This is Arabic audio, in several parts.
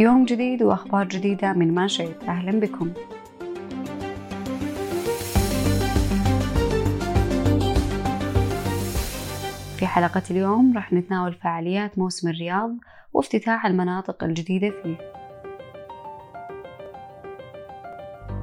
يوم جديد وأخبار جديدة من ما شئت. أهلا بكم. في حلقة اليوم راح نتناول فعاليات موسم الرياض وافتتاح المناطق الجديدة فيه.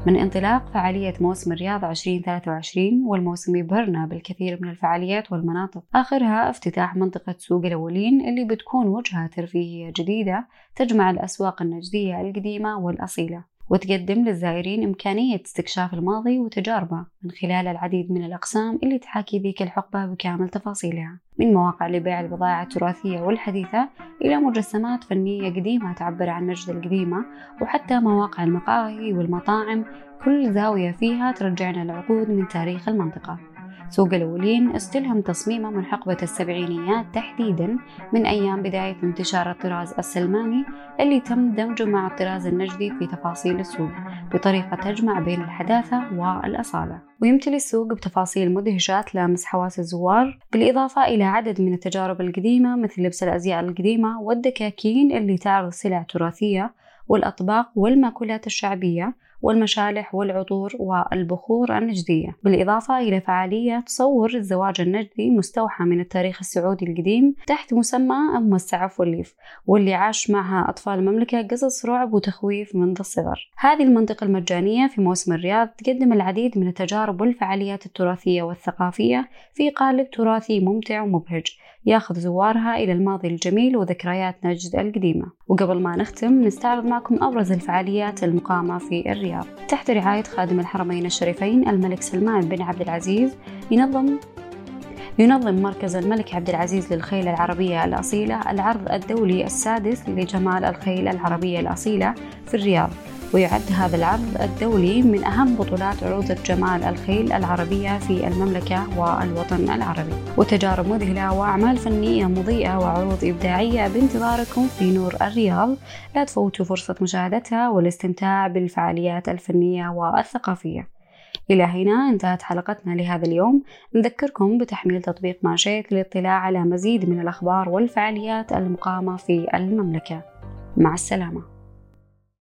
من انطلاق فعالية موسم الرياض 2023 والموسم يبهرنا بالكثير من الفعاليات والمناطق. آخرها افتتاح منطقة سوق الأولين اللي بتكون وجهة ترفيهية جديدة تجمع الأسواق النجدية القديمة والأصيلة. وتقدم للزائرين إمكانية استكشاف الماضي وتجاربه من خلال العديد من الأقسام اللي تحاكي ذيك الحقبة بكامل تفاصيلها. من مواقع لبيع البضائع التراثية والحديثة إلى مجسمات فنية قديمة تعبر عن نجد القديمة وحتى مواقع المقاهي والمطاعم كل زاوية فيها ترجعنا العقود من تاريخ المنطقة. سوق الأولين استلهم تصميمه من حقبة السبعينيات تحديدا من أيام بداية انتشار الطراز السلماني اللي تم دمجه مع الطراز النجدي في تفاصيل السوق بطريقة تجمع بين الحداثة والأصالة. ويمتلي السوق بتفاصيل مدهشة تلامس حواس الزوار بالإضافة إلى عدد من التجارب القديمة مثل لبس الأزياء القديمة والدكاكين اللي تعرض سلع تراثية والأطباق والمأكولات الشعبية والمشالح والعطور والبخور النجدية. بالإضافة إلى فعالية تصور الزواج النجدي مستوحى من التاريخ السعودي القديم تحت مسمى أم السعف والليف واللي عاش معها أطفال المملكة قصص رعب وتخويف منذ الصغر. هذه المنطقة المجانية في موسم الرياض تقدم العديد من التجارب والفعاليات التراثية والثقافية في قالب تراثي ممتع ومبهج ياخذ زوارها إلى الماضي الجميل وذكريات نجد القديمة. وقبل ما نختم نستعرض معكم أبرز الفعاليات المقامة في الرياض. تحت رعاية خادم الحرمين الشريفين الملك سلمان بن عبد العزيز ينظم ينظم مركز الملك عبد العزيز للخيل العربية الأصيلة العرض الدولي السادس لجمال الخيل العربية الأصيلة في الرياض. ويعد هذا العرض الدولي من أهم بطولات عروض جمال الخيل العربية في المملكة والوطن العربي. وتجارب مذهلة وأعمال فنية مضيئة وعروض إبداعية بانتظاركم في نور الرياض. لا تفوتوا فرصة مشاهدتها والاستمتاع بالفعاليات الفنية والثقافية. إلى هنا انتهت حلقتنا لهذا اليوم. نذكركم بتحميل تطبيق ماشيت للاطلاع على مزيد من الأخبار والفعاليات المقامة في المملكة. مع السلامة.